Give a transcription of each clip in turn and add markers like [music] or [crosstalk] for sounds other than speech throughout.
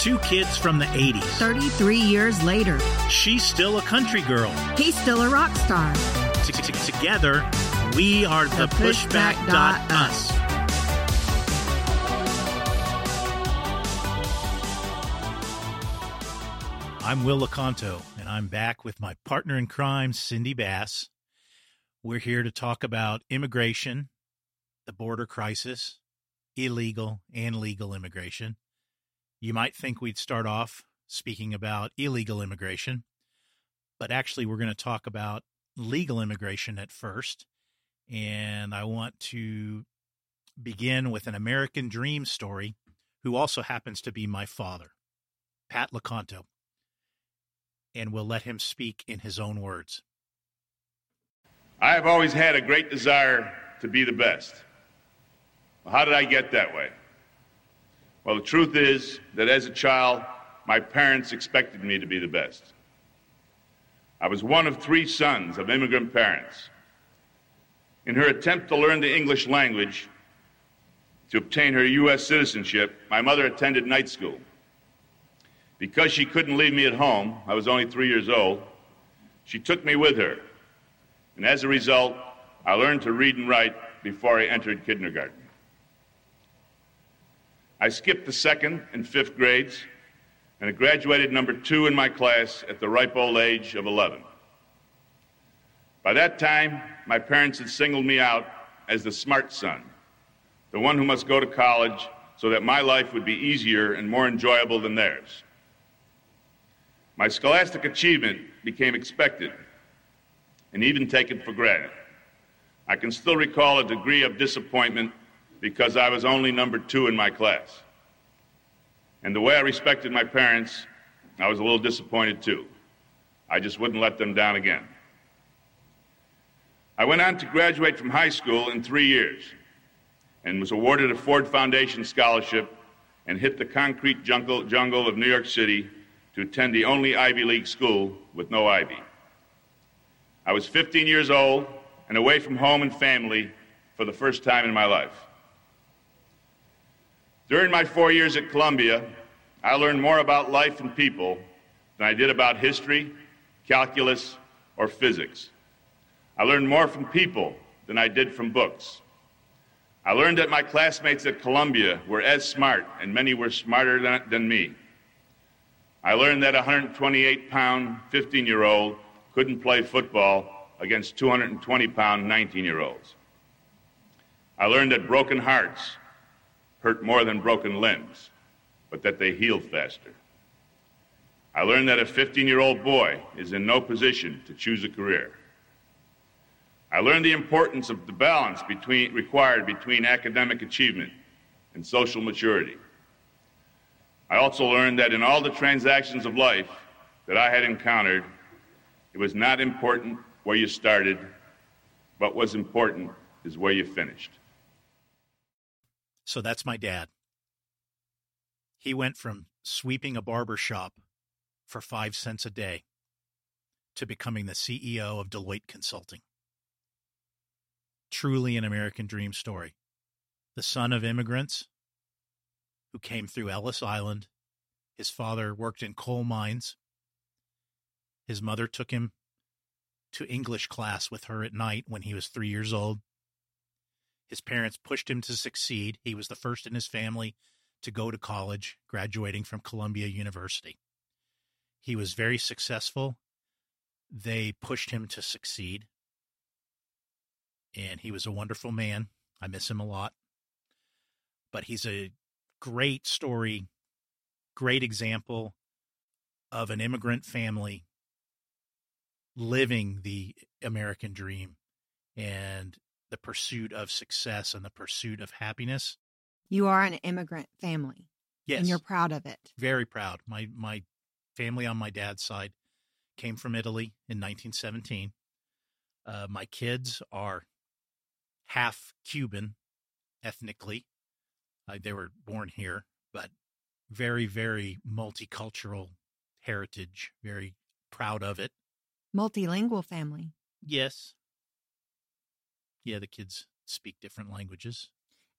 Two kids from the 80s. 33 years later, She's still a country girl. he's still a rock star. Together, we are the, The Pushback pushback. dot dot us. I'm Will LaCanto, and I'm back with my partner in crime, Cindy Bass. We're here to talk about immigration, the border crisis, illegal and legal immigration. You might think we'd start off speaking about illegal immigration, but actually, we're going to talk about legal immigration at first. And I want to begin with an American dream story who also happens to be my father, Pat LaCanto. And we'll let him speak in his own words. I have always had a great desire to be the best. How did I get that way? Well, the truth is that as a child, my parents expected me to be the best. I was one of three sons of immigrant parents. In her attempt to learn the English language to obtain her U.S. citizenship, my mother attended night school. Because she couldn't leave me at home, I was only three years old, she took me with her. And as a result, I learned to read and write before I entered kindergarten. I skipped the second and fifth grades and I graduated number two in my class at the ripe old age of 11. By that time, my parents had singled me out as the smart son, the one who must go to college so that my life would be easier and more enjoyable than theirs. My scholastic achievement became expected and even taken for granted. I can still recall a degree of disappointment because I was only number two in my class. And the way I respected my parents, I was a little disappointed too. I just wouldn't let them down again. I went on to graduate from high school in three years and was awarded a Ford Foundation scholarship and hit the concrete jungle, jungle of New York City to attend the only Ivy League school with no Ivy. I was 15 years old and away from home and family for the first time in my life. During my four years at Columbia, I learned more about life and people than I did about history, calculus, or physics. I learned more from people than I did from books. I learned that my classmates at Columbia were as smart, and many were smarter than, than me. I learned that a 128 pound 15 year old couldn't play football against 220 pound 19 year olds. I learned that broken hearts hurt more than broken limbs, but that they heal faster. I learned that a 15 year old boy is in no position to choose a career. I learned the importance of the balance between, required between academic achievement and social maturity. I also learned that in all the transactions of life that I had encountered, it was not important where you started, but was important is where you finished. So that's my dad. He went from sweeping a barber shop for five cents a day to becoming the CEO of Deloitte Consulting. Truly an American dream story. The son of immigrants who came through Ellis Island. His father worked in coal mines. His mother took him to English class with her at night when he was three years old. His parents pushed him to succeed. He was the first in his family to go to college, graduating from Columbia University. He was very successful. They pushed him to succeed. And he was a wonderful man. I miss him a lot. But he's a great story, great example of an immigrant family living the American dream and the pursuit of success and the pursuit of happiness. You are an immigrant family, Yes, and you're proud of it. very proud. My my family on my dad's side came from Italy in 1917. Uh, my kids are half Cuban ethnically. Uh, they were born here, but very, very multicultural heritage. Very proud of it. Multilingual family. Yes. Yeah, the kids speak different languages.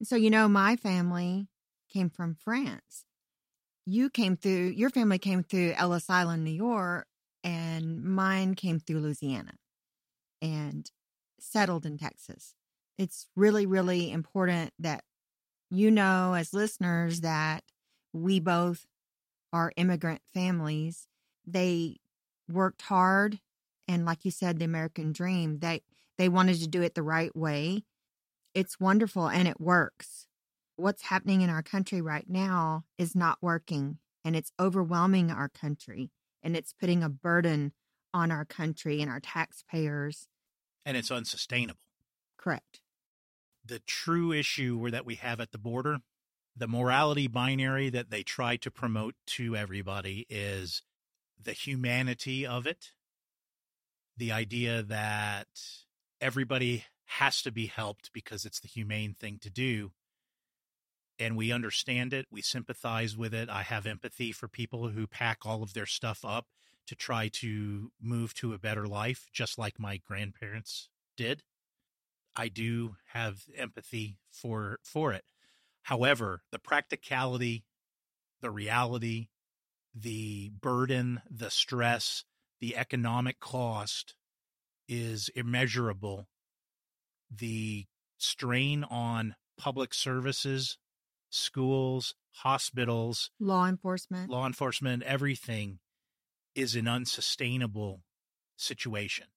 So, you know, my family came from France. you came through, your family came through Ellis Island, New York, and mine came through Louisiana and settled in Texas. It's really, really important that you know, as listeners, that we both are immigrant families. They worked hard. And like you said, the American dream, they, they wanted to do it the right way. It's wonderful and it works. What's happening in our country right now is not working and it's overwhelming our country and it's putting a burden on our country and our taxpayers. And it's unsustainable. Correct. The true issue that we have at the border, the morality binary that they try to promote to everybody is the humanity of it. The idea that everybody has to be helped because it's the humane thing to do. And we understand it. We sympathize with it. I have empathy for people who pack all of their stuff up to try to move to a better life, just like my grandparents did. I do have empathy for for it. However, the practicality, the reality, the burden, the stress, the economic cost is immeasurable. The strain on public services, schools, hospitals, law enforcement, law enforcement, everything is an unsustainable situation.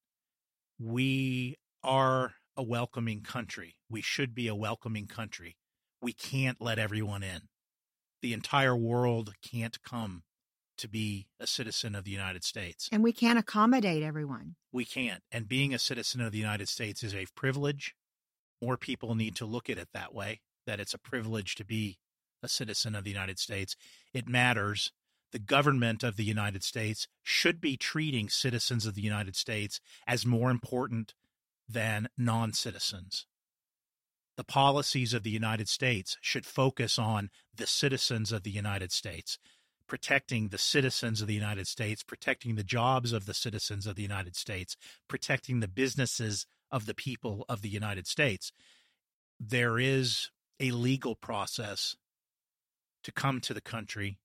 We are a welcoming country. We should be a welcoming country. We can't let everyone in. The entire world can't come to be a citizen of the United States. And we can't accommodate everyone. We can't. And being a citizen of the United States is a privilege. More people need to look at it that way that it's a privilege to be a citizen of the United States. It matters. The government of the United States should be treating citizens of the United States as more important than non citizens. The policies of the United States should focus on the citizens of the United States, protecting the citizens of the United States, protecting the jobs of the citizens of the United States, protecting the businesses of the people of the United States. There is a legal process to come to the country.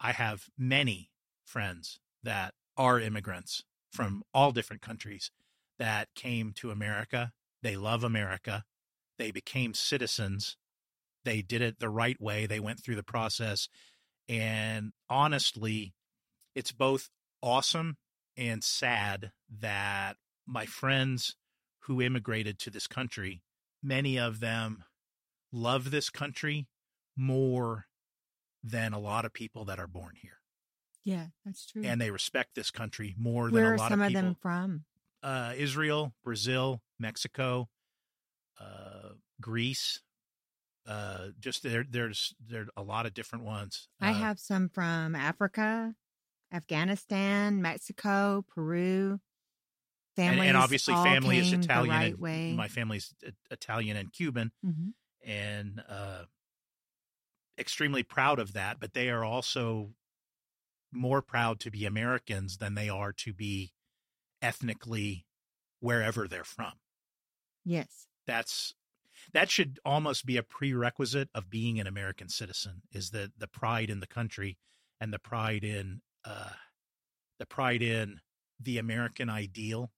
I have many friends that are immigrants from all different countries that came to America. They love America. They became citizens. They did it the right way. They went through the process. And honestly, it's both awesome and sad that my friends who immigrated to this country, many of them love this country more than a lot of people that are born here. Yeah, that's true. And they respect this country more Where than a lot of people. Where are some of of them from? uh, Israel, Brazil, Mexico, uh, Greece. Uh, just there, there's there a lot of different ones. I Uh, have some from Africa, Afghanistan, Mexico, Peru. and, Families and obviously all family is Italian. Right and way. My family's Italian and Cuban, Mhm. and uh, extremely proud of that. But they are also more proud to be Americans than they are to be ethnically wherever they're from. Yes. that's that should almost be a prerequisite of being an American citizen is the the pride in the country and the pride in uh the pride in the American ideal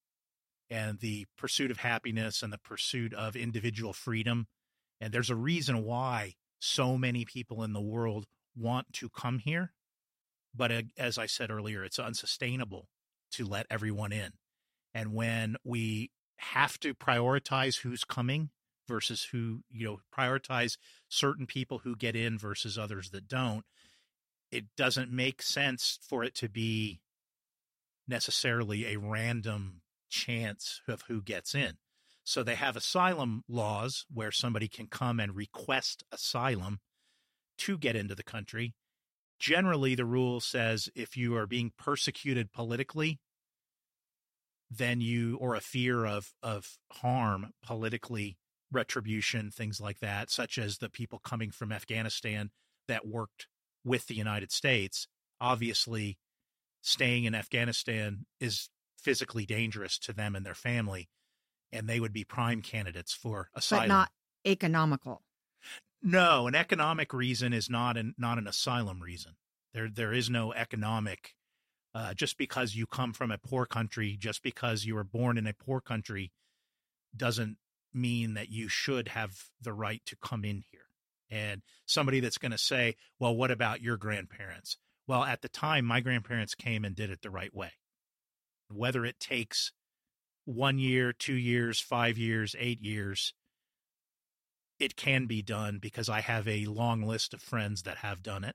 and the pursuit of happiness and the pursuit of individual freedom. And there's a reason why so many people in the world want to come here but as I said earlier it's unsustainable to let everyone in. And when we have to prioritize who's coming versus who you know prioritize certain people who get in versus others that don't it doesn't make sense for it to be necessarily a random chance of who gets in. So they have asylum laws where somebody can come and request asylum to get into the country. Generally the rule says if you are being persecuted politically then you or a fear of of harm politically retribution things like that such as the people coming from Afghanistan that worked with the United States obviously staying in Afghanistan is physically dangerous to them and their family and they would be prime candidates for asylum But not economical. No, an economic reason is not an not an asylum reason. There there is no economic uh, just because you come from a poor country, just because you were born in a poor country, doesn't mean that you should have the right to come in here. And somebody that's going to say, well, what about your grandparents? Well, at the time, my grandparents came and did it the right way. Whether it takes one year, two years, five years, eight years, it can be done because I have a long list of friends that have done it,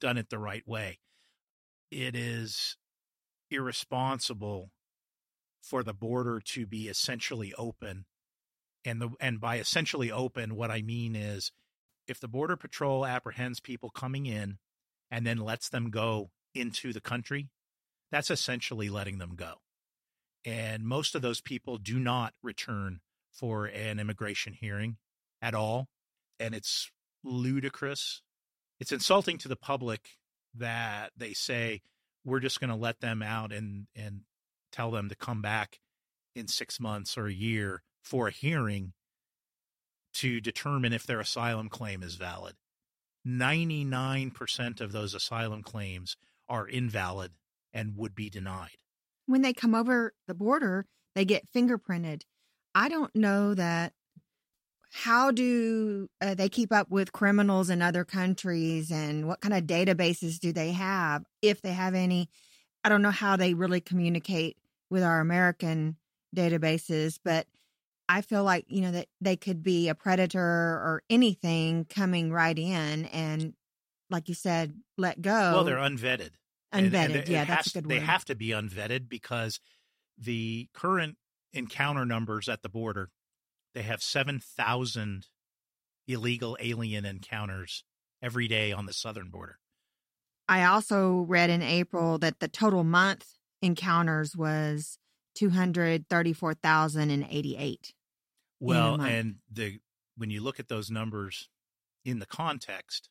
done it the right way. It is irresponsible for the border to be essentially open. And the and by essentially open, what I mean is if the border patrol apprehends people coming in and then lets them go into the country, that's essentially letting them go. And most of those people do not return for an immigration hearing at all. And it's ludicrous. It's insulting to the public that they say, we're just going to let them out and, and tell them to come back in six months or a year for a hearing to determine if their asylum claim is valid. 99% of those asylum claims are invalid and would be denied. When they come over the border, they get fingerprinted. I don't know that. How do uh, they keep up with criminals in other countries and what kind of databases do they have? If they have any, I don't know how they really communicate with our American databases, but I feel like, you know, that they could be a predator or anything coming right in and, like you said, let go. Well, they're unvetted. Unvetted, and, and yeah, that's good They have to be unvetted because the current encounter numbers at the border, they have 7,000 illegal alien encounters every day on the southern border. I also read in April that the total month encounters was 234,088. Well, and the when you look at those numbers in the context,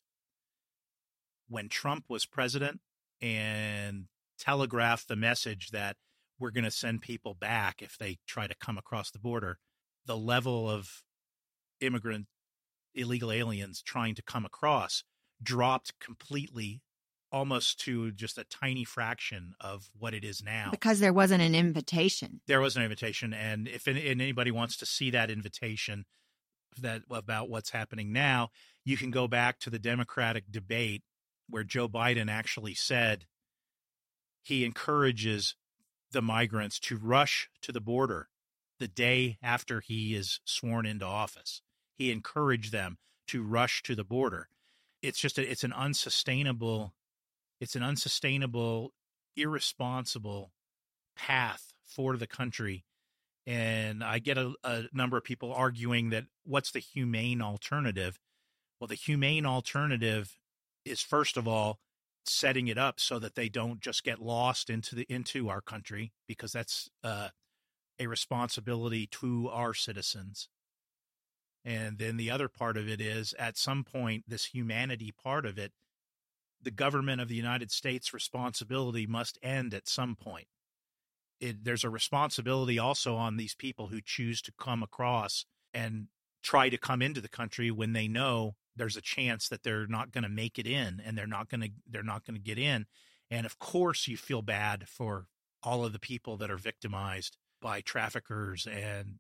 when Trump was president and telegraphed the message that we're going to send people back if they try to come across the border, the level of immigrant illegal aliens trying to come across dropped completely almost to just a tiny fraction of what it is now. Because there wasn't an invitation. There was an invitation and if anybody wants to see that invitation that about what's happening now you can go back to the democratic debate where joe biden actually said he encourages the migrants to rush to the border the day after he is sworn into office. He encouraged them to rush to the border. It's just a, it's an unsustainable it's an unsustainable, irresponsible path for the country. And I get a, a number of people arguing that what's the humane alternative? Well, the humane alternative is first of all setting it up so that they don't just get lost into the into our country because that's uh, a responsibility to our citizens. And then the other part of it is at some point this humanity part of it the government of the United States responsibility must end at some point. It, there's a responsibility also on these people who choose to come across and try to come into the country when they know there's a chance that they're not going to make it in and they're not going to they're not going to get in and of course you feel bad for all of the people that are victimized by traffickers and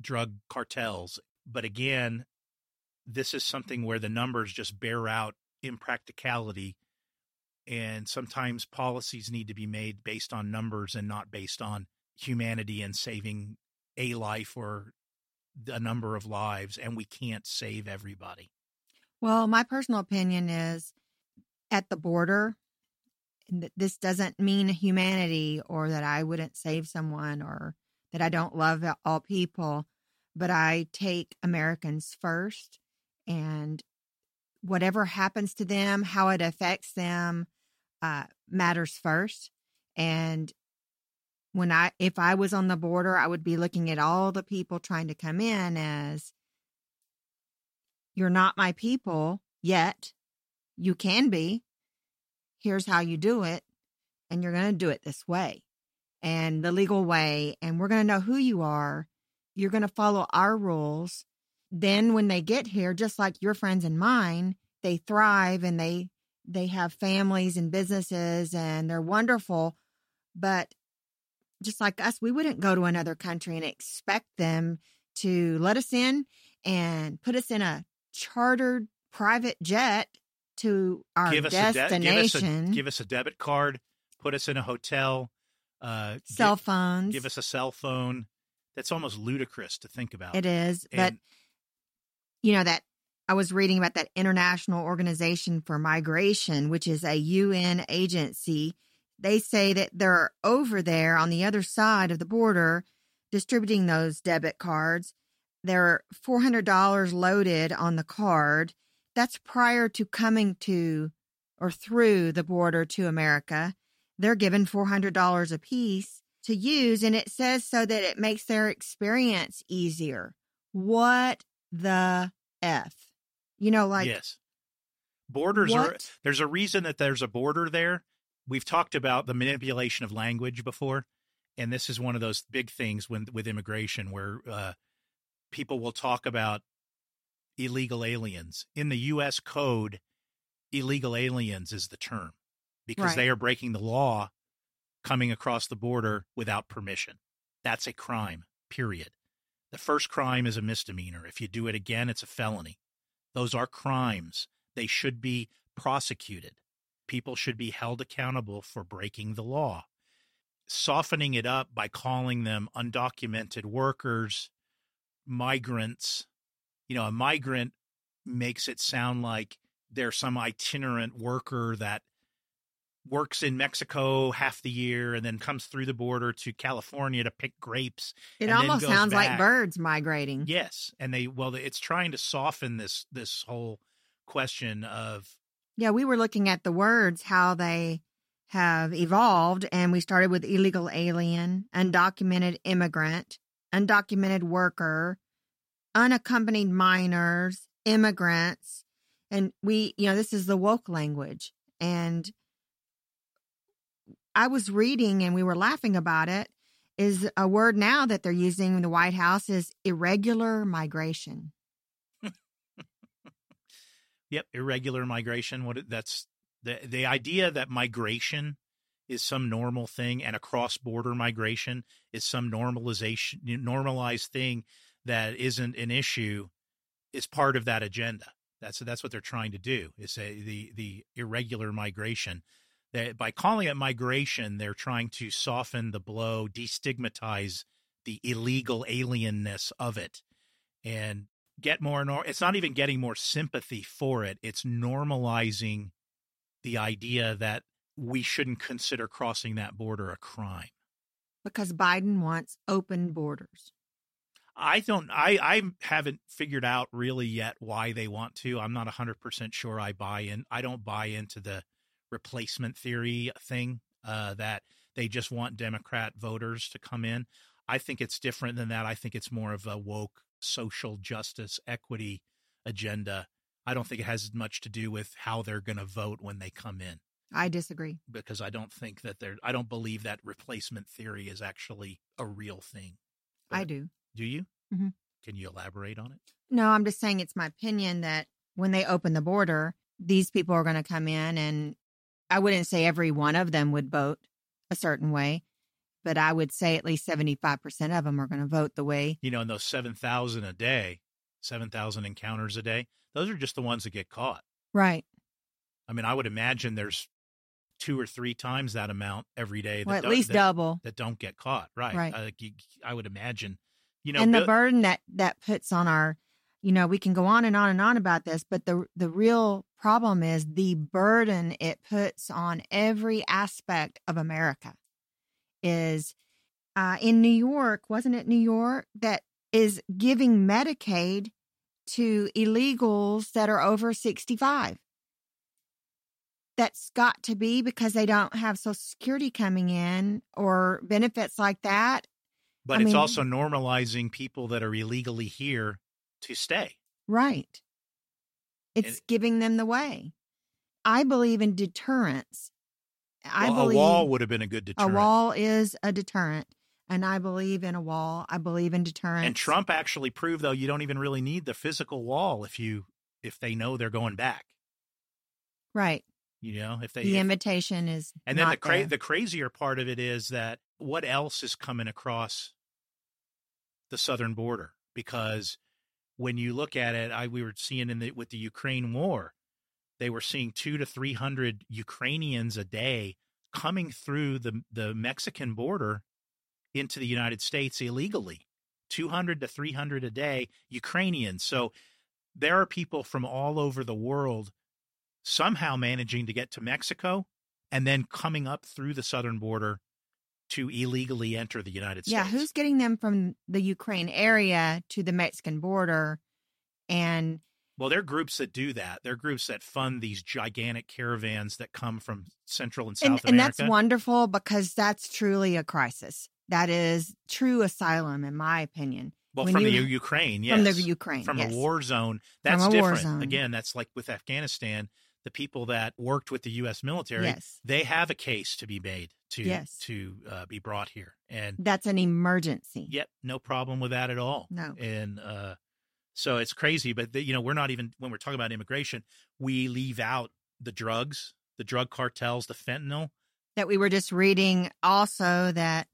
drug cartels but again this is something where the numbers just bear out impracticality and sometimes policies need to be made based on numbers and not based on humanity and saving a life or a number of lives and we can't save everybody. Well my personal opinion is at the border this doesn't mean humanity or that i wouldn't save someone or that i don't love all people but i take americans first and whatever happens to them, how it affects them, uh, matters first. And when I, if I was on the border, I would be looking at all the people trying to come in as you're not my people yet. You can be. Here's how you do it. And you're going to do it this way and the legal way. And we're going to know who you are. You're going to follow our rules then when they get here, just like your friends and mine, they thrive and they they have families and businesses and they're wonderful. But just like us, we wouldn't go to another country and expect them to let us in and put us in a chartered private jet to our give destination. De- give, us a, give us a debit card, put us in a hotel, uh, cell give, phones. Give us a cell phone. That's almost ludicrous to think about. It is, And- but you know that I was reading about that International Organization for Migration, which is a UN agency. They say that they're over there on the other side of the border distributing those debit cards. They're $400 loaded on the card. That's prior to coming to or through the border to America. They're given $400 a piece to use, and it says so that it makes their experience easier. What the F? You know, like, yes. Borders are there's a reason that there's a border there. We've talked about the manipulation of language before, and this is one of those big things when with immigration where uh, people will talk about illegal aliens. In the U.S. code, illegal aliens is the term because Right. they are breaking the law coming across the border without permission. That's a crime, period. The first crime is a misdemeanor. If you do it again, it's a felony. Those are crimes. They should be prosecuted. People should be held accountable for breaking the law. Softening it up by calling them undocumented workers, migrants. You know, a migrant makes it sound like they're some itinerant worker that works in Mexico half the year and then comes through the border to California to pick grapes it almost sounds like birds migrating. Yes, and they well, it's trying to soften this this whole question of Yeah, we were looking at the words, how they have evolved, and we started with illegal alien, undocumented immigrant, undocumented worker, unaccompanied minors, immigrants. And we, you know, this is the woke language. And I was reading and we were laughing about it. Is a word now that they're using in the White House is irregular migration. [laughs] yep, irregular migration. What that's the the idea that migration is some normal thing and a cross border migration is some normalization normalized thing that isn't an issue is part of that agenda. That's that's what they're trying to do. Is say the the irregular migration. By calling it migration, they're trying to soften the blow, destigmatize the illegal alienness of it, and get more. Nor- it's not even getting more sympathy for it. It's normalizing the idea that we shouldn't consider crossing that border a crime. Because Biden wants open borders. I don't I I haven't figured out really yet why they want to. I'm not 100% sure I buy in. I don't buy into the replacement theory thing uh that they just want democrat voters to come in. I think it's different than that. I think it's more of a woke social justice equity agenda. I don't think it has much to do with how they're going to vote when they come in I disagree. because I don't think that they're I don't believe that replacement theory is actually a real thing. I do. Do you? Mhm. Can you elaborate on it? No, I'm just saying it's my opinion that when they open the border, these people are going to come in, and I wouldn't say every one of them would vote a certain way, but I would say at least 75% of them are going to vote the way. You know, in those 7,000 a day, 7,000 encounters a day, those are just the ones that get caught. Right. I mean, I would imagine there's two or three times that amount every day that, Well, at least that, double. that don't get caught. Right. Right. I, I would imagine, you know, and the Bill- burden that that puts on our you know we can go on and on and on about this but the the real problem is the burden it puts on every aspect of america is uh, in new york wasn't it new york that is giving medicaid to illegals that are over 65 that's got to be because they don't have social security coming in or benefits like that. But I it's mean- also normalizing people that are illegally here to stay. Right. It's And- giving them the way. I believe in deterrence. I Well, believe a wall would have been a good deterrent. a wall is a deterrent. And I believe in a wall. I believe in deterrence. And Trump actually proved though you don't even really need the physical wall if you if they know they're going back. Right. You know, if they the if, invitation is and then the cra- there. the crazier part of it is that what else is coming across the southern border because when you look at it, I we were seeing in the with the Ukraine war, they were seeing two to three hundred Ukrainians a day coming through the the Mexican border into the United States illegally. 200 to 300 a day Ukrainians. So there are people from all over the world somehow managing to get to Mexico and then coming up through the southern border to illegally enter the United States. Yeah, who's getting them from the Ukraine area to the Mexican border? And well, there are groups that do that. There are groups that fund these gigantic caravans that come from Central and South and, America. and that's wonderful because that's truly a crisis. That is true asylum, in my opinion. Well, When from you- the Ukraine, yes. From the Ukraine, From yes. a war zone. That's a war different. zone. Again, that's like with Afghanistan, the people that worked with the U.S. military, Yes. they have a case to be made to Yes. to uh, be brought here. And That's an emergency. yep, no problem with that at all. No. And uh, so it's crazy, but the, you know, we're not even when we're talking about immigration, we leave out the drugs, the drug cartels, the fentanyl. That we were just reading also that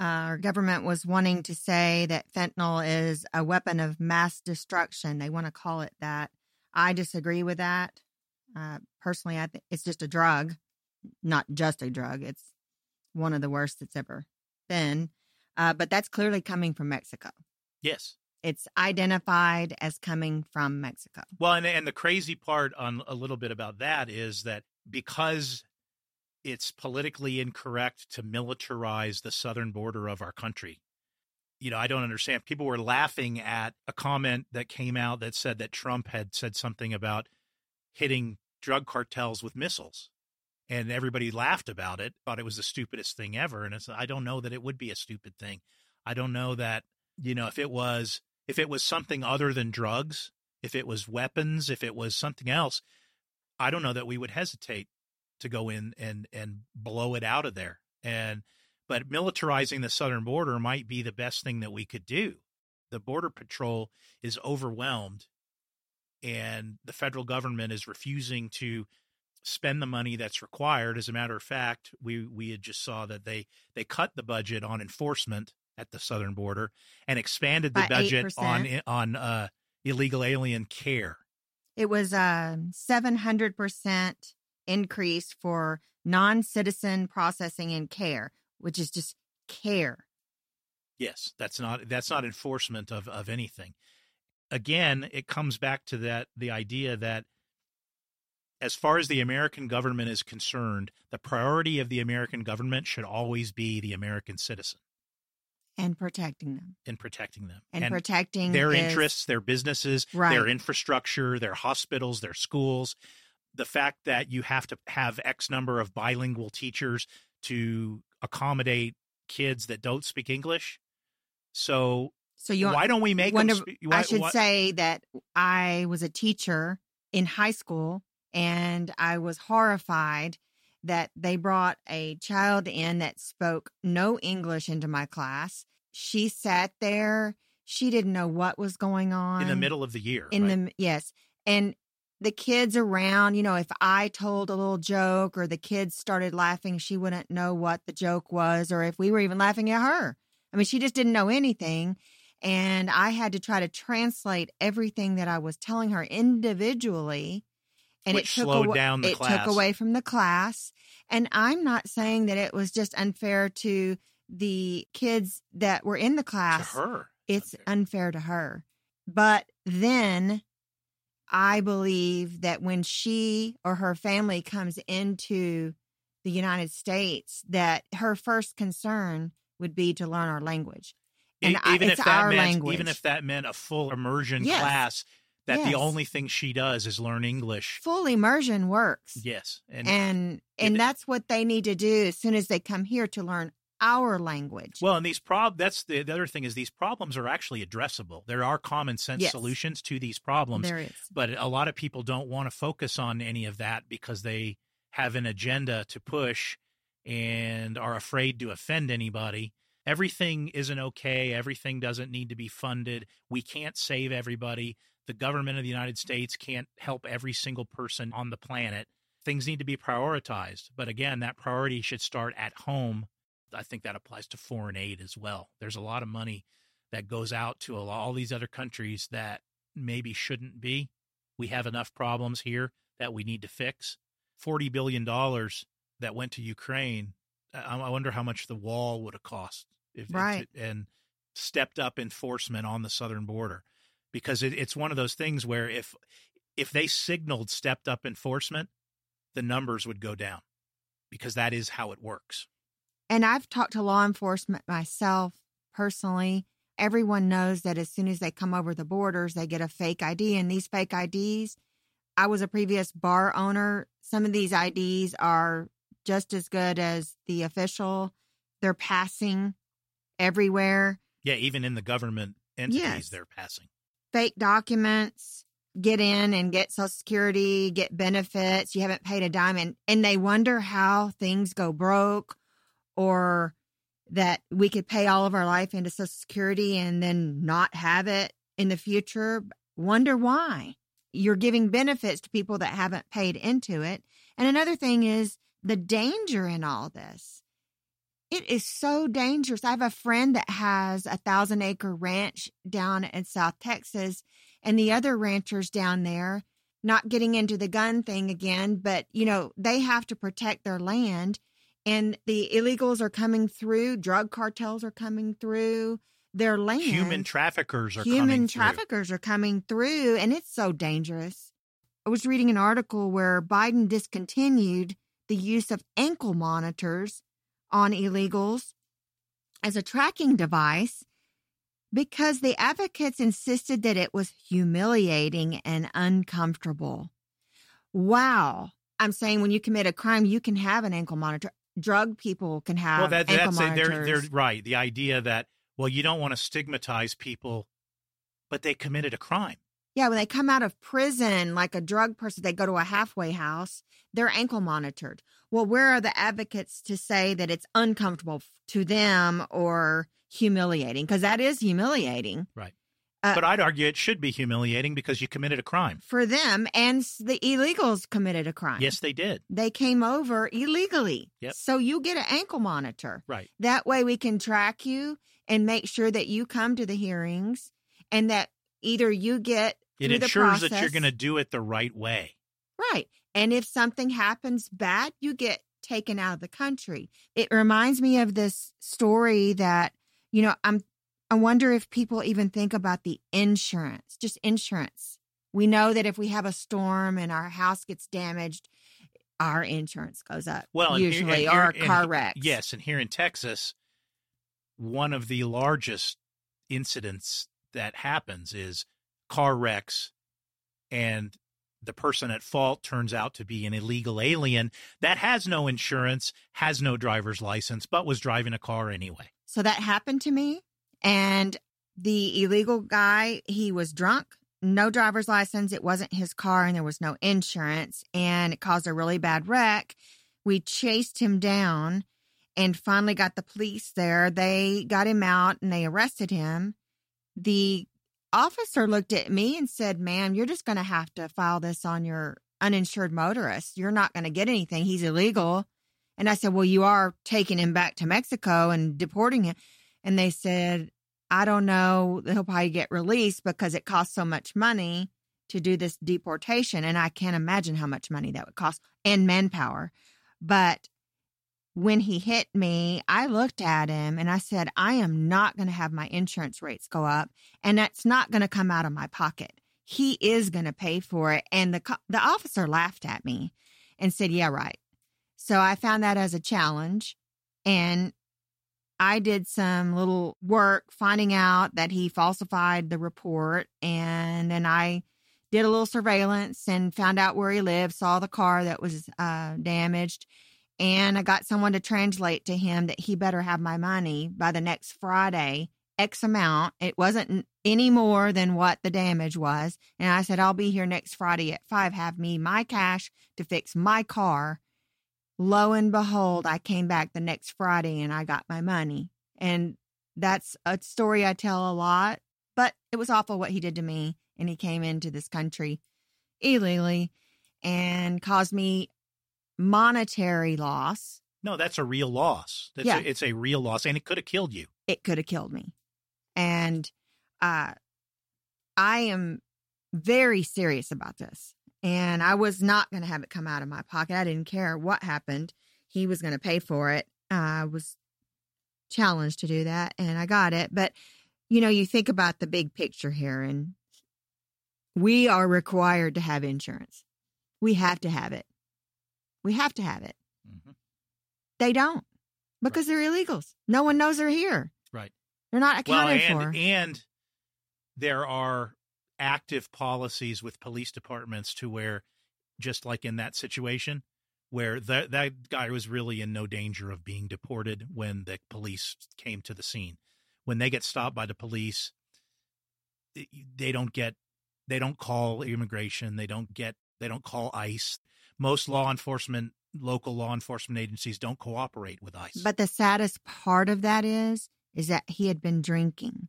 uh, our government was wanting to say that fentanyl is a weapon of mass destruction. They want to call it that. I disagree with that. Uh, personally, I think it's just a drug, not just a drug. It's one of the worst that's ever been. Uh, but that's clearly coming from Mexico. Yes. It's identified as coming from Mexico. Well, and and the crazy part on a little bit about that is that because it's politically incorrect to militarize the southern border of our country. You know, I don't understand. People were laughing at a comment that came out that said that Trump had said something about hitting drug cartels with missiles. And everybody laughed about it, thought it was the stupidest thing ever. And I don't know that it would be a stupid thing. I don't know that, you know, if it was, if it was something other than drugs, if it was weapons, if it was something else, I don't know that we would hesitate to go in and and blow it out of there. And but militarizing the southern border might be the best thing that we could do. The border patrol is overwhelmed and the federal government is refusing to spend the money that's required. As a matter of fact, we we had just saw that they they cut the budget on enforcement at the southern border and expanded the By budget 8%. on on uh, illegal alien care. It was a 700% increase for non citizen processing and care, which is just care. Yes, that's not that's not enforcement of of anything. Again, it comes back to that the idea that as far as the American government is concerned, the priority of the American government should always be the American citizen And protecting them in protecting them and, protecting their is- interests, their businesses, their infrastructure, their hospitals, their schools. The fact that you have to have X number of bilingual teachers to accommodate kids that don't speak English. So So you why don't we make wonder, them? Spe- why, I should why- say that I was a teacher in high school and I was horrified that they brought a child in that spoke no English into my class. She sat there. She didn't know what was going on in the middle of the year. in right? the yes and the kids around you know if i told a little joke or the kids started laughing she wouldn't know what the joke was or if we were even laughing at her i mean she just didn't know anything and i had to try to translate everything that i was telling her individually and Which it took slowed away, down the it class. took away from the class and i'm not saying that it was just unfair to the kids that were in the to class her. it's unfair to her. But then I believe that when she or her family comes into the United States, that her first concern would be to learn our language. And I- even if that meant, language. even if that meant a full immersion Yes. class, that Yes. the only thing she does is learn English. Full immersion works. Yes, and, And and it- that's what they need to do as soon as they come here to learn our language. well, and these prob that's the, the other thing is these problems are actually addressable. There are common sense Yes. solutions to these problems. there is. but a lot of people don't want to focus on any of that because they have an agenda to push and are afraid to offend anybody everything isn't okay. Everything doesn't need to be funded. We can't save everybody. The government of the United States can't help every single person on the planet. Things need to be prioritized. But again, that priority should start at home. I think that applies to foreign aid as well. There's a lot of money that goes out to all these other countries that maybe shouldn't be. We have enough problems here that we need to fix. $40 billion that went to Ukraine. I wonder how much the wall would have cost if right. and stepped up enforcement on the southern border because it, it's one of those things where if if they signaled stepped up enforcement, the numbers would go down because that is how it works. And I've talked to law enforcement myself personally. Everyone knows that as soon as they come over the borders, they get a fake ID. And these fake IDs, I was a previous bar owner. Some of these IDs are just as good as the official. They're passing everywhere. Yeah, even in the government entities, yes. they're passing. Fake documents, get in and get Social Security, get benefits. You haven't paid a dime. And, and they wonder how things go broke or that we could pay all of our life into Social Security and then not have it in the future. Wonder why. You're giving benefits to people that haven't paid into it. And another thing is the danger in all this. It is so dangerous. I have a friend that has a thousand acre ranch down in South Texas, and the other ranchers down there, not getting into the gun thing again, but you know, they have to protect their land, and the illegals are coming through, drug cartels are coming through their land. Human traffickers are human traffickers are coming through, and it's so dangerous. I was reading an article where Biden discontinued the use of ankle monitors on illegals as a tracking device because the advocates insisted that it was humiliating and uncomfortable. Wow. I'm saying when you commit a crime, you can have an ankle monitor. Drug people can have well, that, ankle that's monitors. They're, they're right. The idea that, well, you don't want to stigmatize people, but they committed a crime. Yeah, when they come out of prison, like a drug person, they go to a halfway house, they're ankle monitored. Well, where are the advocates to say that it's uncomfortable to them or humiliating? Because that is humiliating. Right. Uh, but I'd argue it should be humiliating because you committed a crime. For them, and the illegals committed a crime. Yes, they did. They came over illegally. Yep. So you get an ankle monitor. Right. That way we can track you and make sure that you come to the hearings and that either you get it ensures that you're going to do it the right way. Right. And if something happens bad, you get taken out of the country. It reminds me of this story that, you know, I'm I wonder if people even think about the insurance, just insurance. We know that if we have a storm and our house gets damaged, our insurance goes up. Well, usually, here, or a car wreck. Yes, and here in Texas, one of the largest incidents that happens is car wrecks and the person at fault turns out to be an illegal alien that has no insurance, has no driver's license, but was driving a car anyway. So that happened to me. And the illegal guy, he was drunk, no driver's license. It wasn't his car and there was no insurance. And it caused a really bad wreck. We chased him down and finally got the police there. They got him out and they arrested him. The officer looked at me and said, Ma'am, you're just going to have to file this on your uninsured motorist. You're not going to get anything. He's illegal. And I said, Well, you are taking him back to Mexico and deporting him. And they said, I don't know. He'll probably get released because it costs so much money to do this deportation. And I can't imagine how much money that would cost and manpower. But when he hit me, I looked at him and I said, I am not going to have my insurance rates go up and that's not going to come out of my pocket. He is going to pay for it. And the, the officer laughed at me and said, Yeah, right. So I found that as a challenge and I did some little work finding out that he falsified the report. And then I did a little surveillance and found out where he lived, saw the car that was uh, damaged and I got someone to translate to him that he better have my money by the next Friday, X amount. It wasn't any more than what the damage was. And I said, I'll be here next Friday at five, have me my cash to fix my car. Lo and behold, I came back the next Friday and I got my money. And that's a story I tell a lot, but it was awful what he did to me. And he came into this country illegally and caused me monetary loss. No, that's a real loss. That's Yeah. a, it's a real loss, and it could have killed you. It could have killed me. And uh, I am very serious about this. And I was not going to have it come out of my pocket. I didn't care what happened. He was going to pay for it. I was challenged to do that, and I got it. But, you know, you think about the big picture here, and we are required to have insurance. We have to have it. We have to have it. Mhm. They don't because they're illegals. No one knows they're here. Right. They're not Well, accounted and for. and there are active policies with police departments to where, just like in that situation, where that that guy was really in no danger of being deported when the police came to the scene. When they get stopped by the police, they don't get they don't call immigration. They don't get they don't call ICE. Most law enforcement, local law enforcement agencies don't cooperate with ICE. But the saddest part of that is, is that he had been drinking.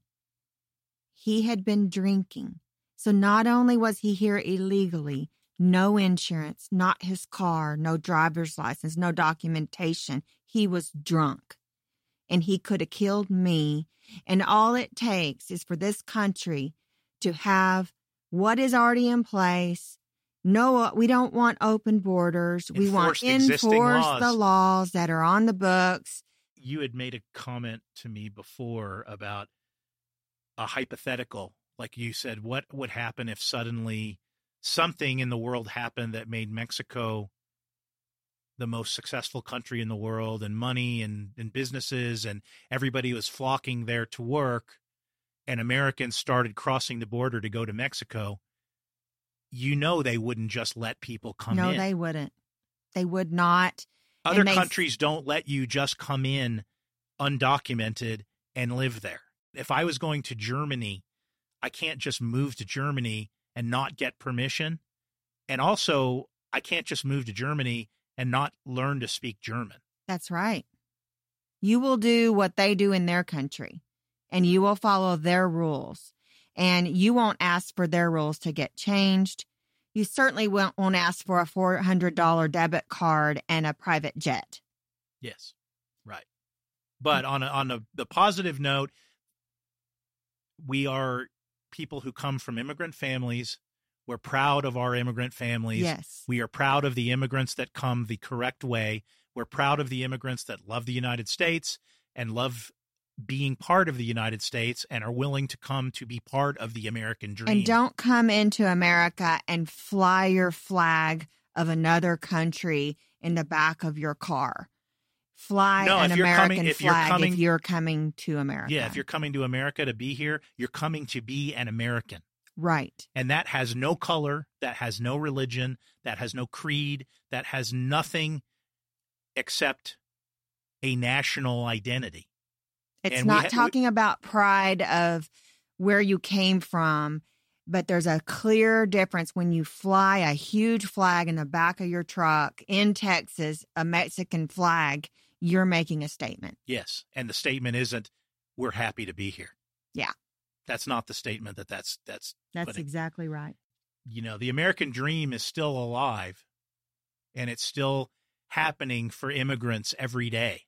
He had been drinking. So not only was he here illegally, no insurance, not his car, no driver's license, no documentation, he was drunk. And he could have killed me. And all it takes is for this country to have what is already in place. No, we don't want open borders. we want enforce laws. the laws that are on the books. you had made a comment to me before about a hypothetical like you said what would happen if suddenly something in the world happened that made mexico the most successful country in the world and money and, and businesses and everybody was flocking there to work and americans started crossing the border to go to mexico you know they wouldn't just let people come no, in they wouldn't. They would not. other they- countries don't let you just come in undocumented and live there. If I was going to Germany, I can't just move to Germany and not get permission. And also, I can't just move to Germany and not learn to speak German. That's right. You will do what they do in their country and you will follow their rules. And you won't ask for their rules to get changed. You certainly won't, won't ask for a $400 debit card and a private jet. Yes. Right. But on a, on a, the positive note, we are people who come from immigrant families. We're proud of our immigrant families. Yes. We are proud of the immigrants that come the correct way. We're proud of the immigrants that love the United States and love being part of the United States and are willing to come to be part of the American dream. And don't come into America and fly your flag of another country in the back of your car. Fly No, an American coming- if you're flag coming- if you're coming to America. yeah, if you're coming to America to be here, you're coming to be an American. right. And that has no color, that has no religion, that has no creed, that has nothing except a national identity. It's And not ha- talking about pride of where you came from, but there's a clear difference when you fly a huge flag in the back of your truck in Texas, a Mexican flag, you're making a statement. Yes, and the statement isn't we're happy to be here. Yeah. That's not the statement that that's that's That's it- exactly right. you know, the American dream is still alive and it's still happening for immigrants every day.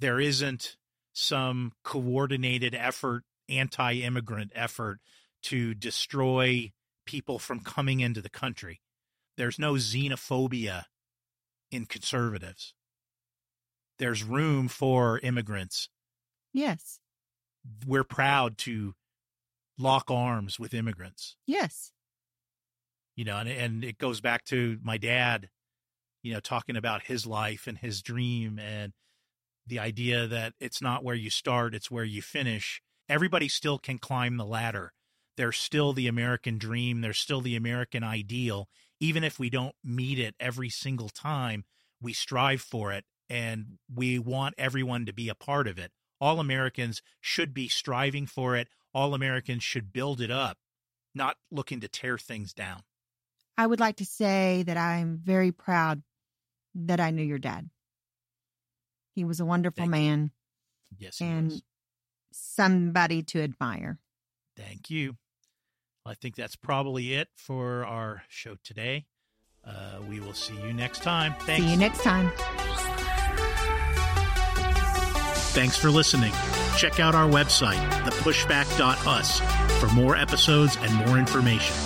There isn't some coordinated effort, anti immigrant effort to destroy people from coming into the country. There's no xenophobia in conservatives. There's room for immigrants. Yes. We're proud to lock arms with immigrants. Yes. you know, and and it goes back to my dad, you know, talking about his life and his dream and the idea that it's not where you start, it's where you finish. Everybody still can climb the ladder. There's still the American dream, there's still the American ideal. Even if we don't meet it every single time, we strive for it and we want everyone to be a part of it. All Americans should be striving for it. All Americans should build it up, not looking to tear things down. I would like to say that I'm very proud that I knew your dad. He was a wonderful Thank you. man. Yes, and was. somebody to admire. Thank you. I think that's probably it for our show today. Uh, we will see you next time. Thanks. See you next time. Thanks for listening. Check out our website, thepushback.us, for more episodes and more information.